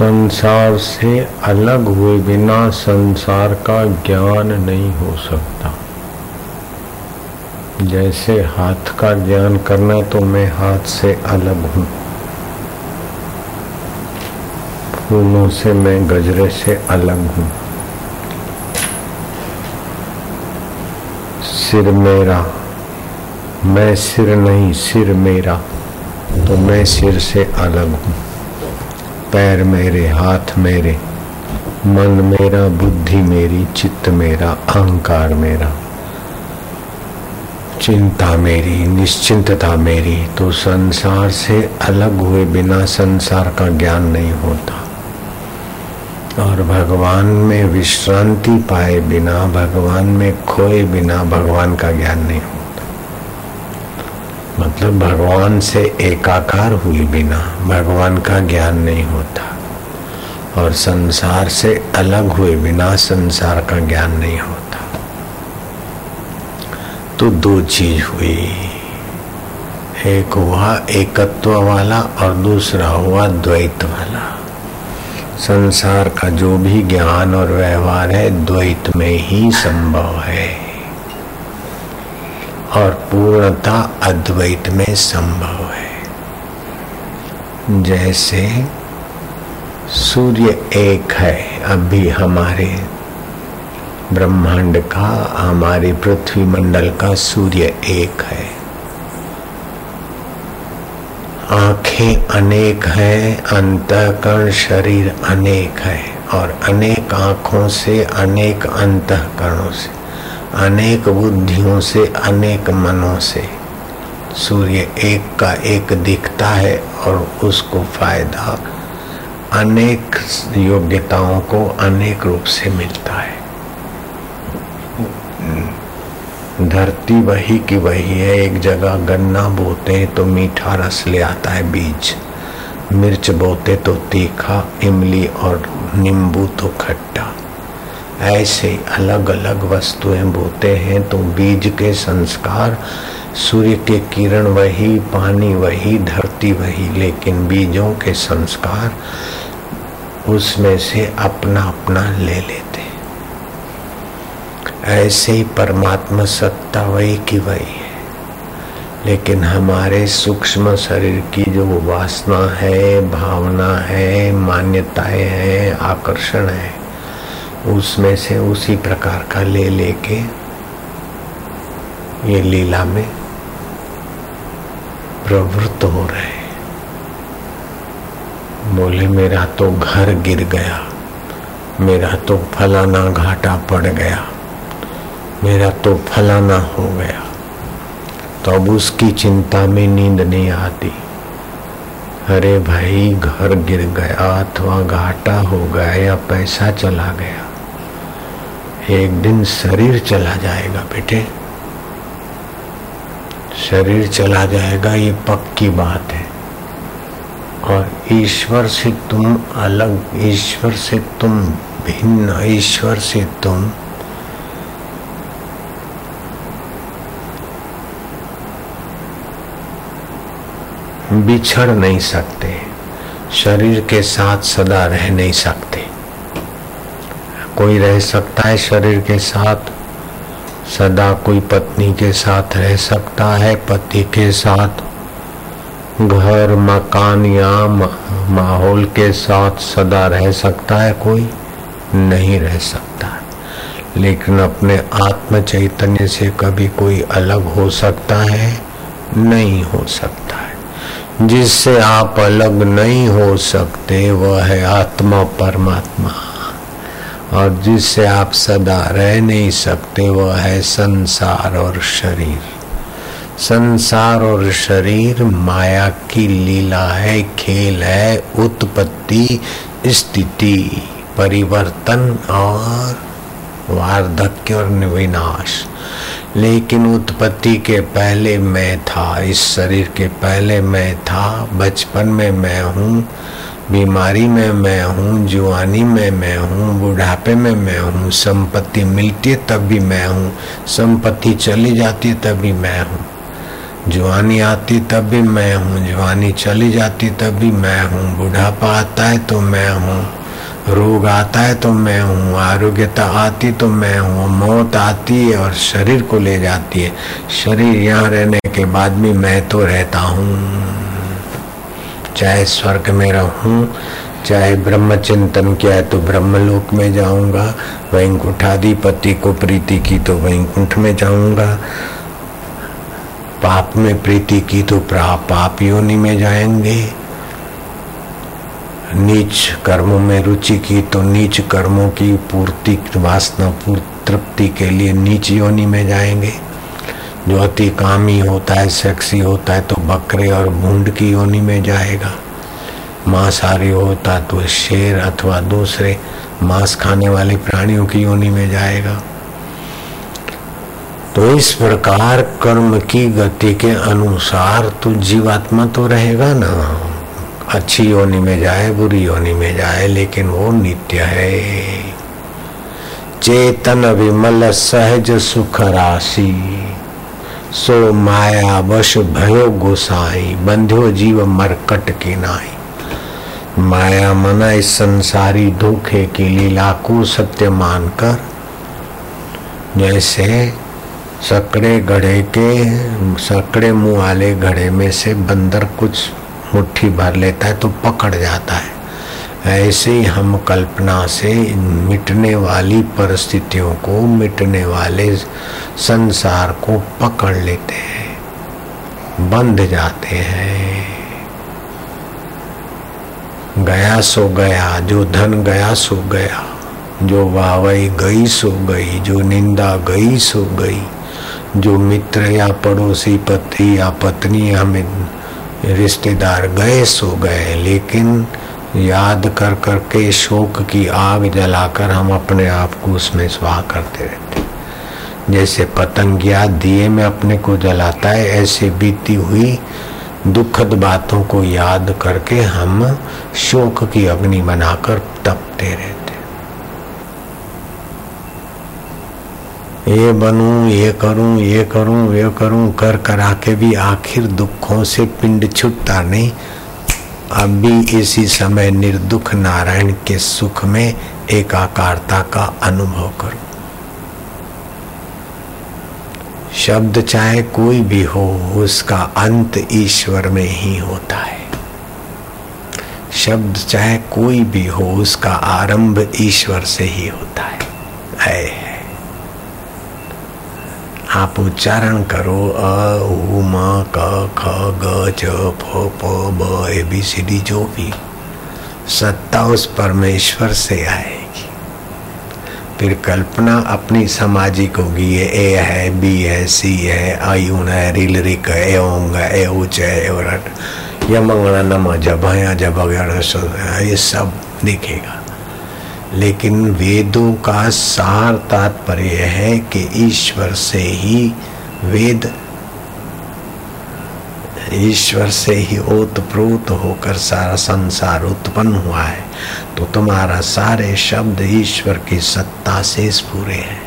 संसार से अलग हुए बिना संसार का ज्ञान नहीं हो सकता। जैसे हाथ का ज्ञान करना तो मैं हाथ से अलग हूँ। फूलों से मैं गजरे से अलग हूँ। सिर मेरा, मैं सिर नहीं, सिर मेरा तो मैं सिर से अलग हूँ। पैर मेरे, हाथ मेरे, मन मेरा, बुद्धि मेरी, चित्त मेरा, अहंकार मेरा। चिंता मेरी, निश्चिंतता मेरी तो संसार से अलग हुए बिना संसार का ज्ञान नहीं होता। और भगवान में विश्रांति पाए बिना, भगवान में खोए बिना भगवान का ज्ञान नहीं होता। मतलब भगवान से एकाकार हुई बिना भगवान का ज्ञान नहीं होता और संसार से अलग हुए बिना संसार का ज्ञान नहीं होता। तो दो चीज़ हुई। एक हुआ एकत्व वाला और दूसरा हुआ द्वैत वाला। संसार का जो भी ज्ञान और व्यवहार है, द्वैत में ही संभव है। और पूर्णता अद्वैत में संभव है। जैसे सूर्य एक है, अभी हमारे ब्रह्मांड का, हमारे पृथ्वी मंडल का सूर्य एक है। आँखें अनेक है, अंतकरण शरीर अनेक है, और अनेक आँखों से अनेक अंतकरणों से। अनेक बुद्धियों से, अनेक मनों से। सूर्य एक का एक दिखता है और उसको फ़ायदा अनेक योग्यताओं को अनेक रूप से मिलता है। धरती वही की वही है, एक जगह गन्ना बोते हैं तो मीठा रस ले आता है बीज। मिर्च बोते तो तीखा, इमली और नींबू तो खट्टा। ऐसे अलग अलग वस्तुएँ बोते हैं तो बीज के संस्कार, सूर्य के किरण वही, पानी वही, धरती वही, लेकिन बीजों के संस्कार उसमें से अपना अपना ले लेते ऐसे ही परमात्मा सत्ता वही की वही है। लेकिन हमारे सूक्ष्म शरीर की जो वासना है, भावना है, मान्यताएँ हैं, आकर्षण है उसमें से उसी प्रकार का ले लेके ये लीला में प्रवृत्त हो रहे बोले, मेरा तो घर गिर गया, मेरा तो फलाना घाटा पड़ गया, मेरा तो फलाना हो गया। तो अब उसकी चिंता में नींद नहीं आती। अरे भाई, घर गिर गया, अथवा घाटा हो गया या पैसा चला गया। एक दिन शरीर चला जाएगा, बेटे। शरीर चला जाएगा, ये पक्की बात है। और ईश्वर से तुम अलग, ईश्वर से तुम भिन्न, ईश्वर से तुम बिछड़ नहीं सकते। शरीर के साथ सदा रह नहीं सकते। कोई रह सकता है शरीर के साथ? सदा कोई पत्नी के साथ रह सकता है? पति के साथ? घर, मकान या माहौल के साथ सदा रह सकता है? कोई नहीं रह सकता। लेकिन अपने आत्म चैतन्य से कभी कोई अलग हो सकता है? नहीं हो सकता है। जिससे आप अलग नहीं हो सकते, वह है आत्मा परमात्मा। और जिससे आप सदा रह नहीं सकते, वह है संसार और शरीर। संसार और शरीर माया की लीला है, खेल है, उत्पत्ति, स्थिति, परिवर्तन और वार्धक्य और विनाश। लेकिन उत्पत्ति के पहले मैं था, इस शरीर के पहले मैं था, बचपन में मैं हूँ बीमारी में मैं हूँ जुआनी में मैं हूँ, बुढ़ापे में मैं हूँ, संपत्ति मिलती है तब भी मैं हूँ, संपत्ति चली जाती है तब भी मैं हूँ। जवानी आती तब भी मैं हूँ, जवानी चली जाती तब भी मैं हूँ, बुढ़ापा आता है तो मैं हूँ, रोग आता है तो मैं हूँ, आरोग्यता आती तो मैं हूँ मौत आती है और शरीर को ले जाती है। शरीर यहाँ रहने के बाद भी मैं तो रहता हूँ। चाहे स्वर्ग में रहूँ, चाहे ब्रह्म चिंतन किया है तो ब्रह्मलोक में जाऊँगा, वैकुंठाधिपति को प्रीति की तो वैकुंठ में जाऊँगा। पाप में प्रीति की तो पाप योनि में जाएँगे। नीच कर्मों में रुचि की तो नीच कर्मों की पूर्ति, वासना तृप्ति के लिए नीच योनि में जाएँगे। जो अति कामी होता है, सेक्सी होता है तो बकरे और भूड की योनि में जाएगा। मांसाहारी होता तो शेर अथवा दूसरे मांस खाने वाले प्राणियों की योनि में जाएगा। तो इस प्रकार कर्म की गति के अनुसार तो जीवात्मा तो रहेगा ना। अच्छी योनि में जाए, बुरी योनि में जाए, लेकिन वो नित्य है। चेतन विमल सहज सुख राशि। सो माया वश भयो गोसाई, बंध्यो जीव मरकट के नाई। माया मना इस संसारी धोखे की लीला को सत्य मानकर, जैसे सकड़े घड़े के, सकड़े मुँह वाले घड़े में से बंदर कुछ मुट्ठी भर लेता है तो पकड़ जाता है। ऐसे हम कल्पना से मिटने वाली परिस्थितियों को, मिटने वाले संसार को पकड़ लेते हैं, बंध जाते हैं। गया सो गया, जो धन गया सो गया, जो वावई गई सो गई, जो निंदा गई सो गई, जो मित्र या पड़ोसी, पति या पत्नी, हमें रिश्तेदार गए सो गए, लेकिन याद कर कर के शोक की आग जलाकर हम अपने आप को उसमें स्वाह करते रहते जैसे पतंगिया दिए में अपने को जलाता है, ऐसे बीती हुई दुखद बातों को याद करके हम शोक की अग्नि बनाकर तपते रहते ये बनूं, ये करूँ ये करूँ ये करूँ, कर करा के भी आखिर दुखों से पिंड छुटता नहीं। अब भी इसी समय निर्दुख नारायण के सुख में एकाकारता का अनुभव करो। शब्द चाहे कोई भी हो, उसका अंत ईश्वर में ही होता है। शब्द चाहे कोई भी हो, उसका आरंभ ईश्वर से ही होता है। है आप उच्चारण करो, अ, उ, म, क, ख, ग च फ, प, ब, ए, बी, सी, डी, जो भी। सत्ता उस परमेश्वर से आएगी। फिर कल्पना अपनी सामाजिक होगी, ये ए है, बी है, सी है आयुन है रिल रिक है एोंग है ए उच है एवरट यमंगण नम, जब जब ये सब दिखेगा। लेकिन वेदों का सार तात्पर्य है कि ईश्वर से ही वेद, ईश्वर से ही ओतप्रोत होकर सारा संसार उत्पन्न हुआ है। तो तुम्हारा सारे शब्द ईश्वर की सत्ता से पूरे हैं।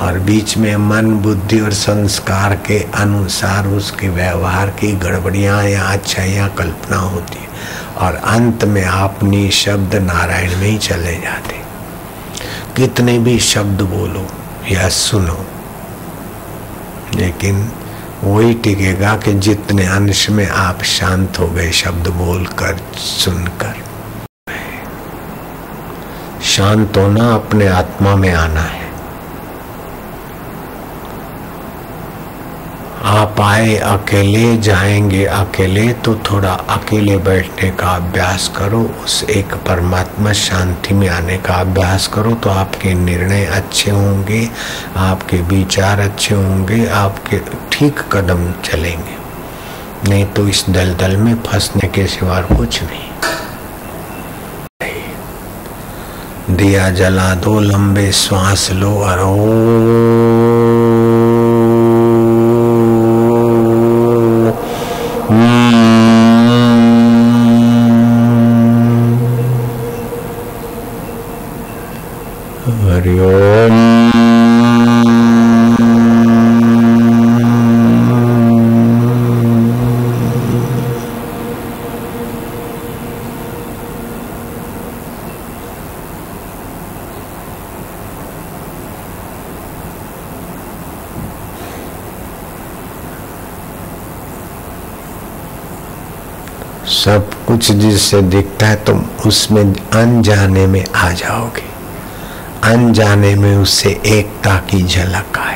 और बीच में मन, बुद्धि और संस्कार के अनुसार उसके व्यवहार की गड़बड़ियाँ या अच्छाइयाँ कल्पना होती है। और अंत में आप शब्द नारायण में ही चले जाते। कितने भी शब्द बोलो या सुनो, लेकिन वही टिकेगा कि जितने अंश में आप शांत हो गए शब्द बोलकर, सुनकर। शांत होना अपने आत्मा में आना है। आप आए अकेले जाएँगे, अकेले तो थोड़ा अकेले बैठने का अभ्यास करो, उस एक परमात्मा शांति में आने का अभ्यास करो तो आपके निर्णय अच्छे होंगे, आपके विचार अच्छे होंगे, आपके ठीक कदम चलेंगे। नहीं तो इस दलदल में फंसने के सिवा कुछ नहीं। दिया जला दो, लंबे श्वास लो और हरि ओम्। सब कुछ जिससे दिखता है, तुम उसमें अनजाने में आ जाओगे। अनजाने में उससे एकता की झलक आए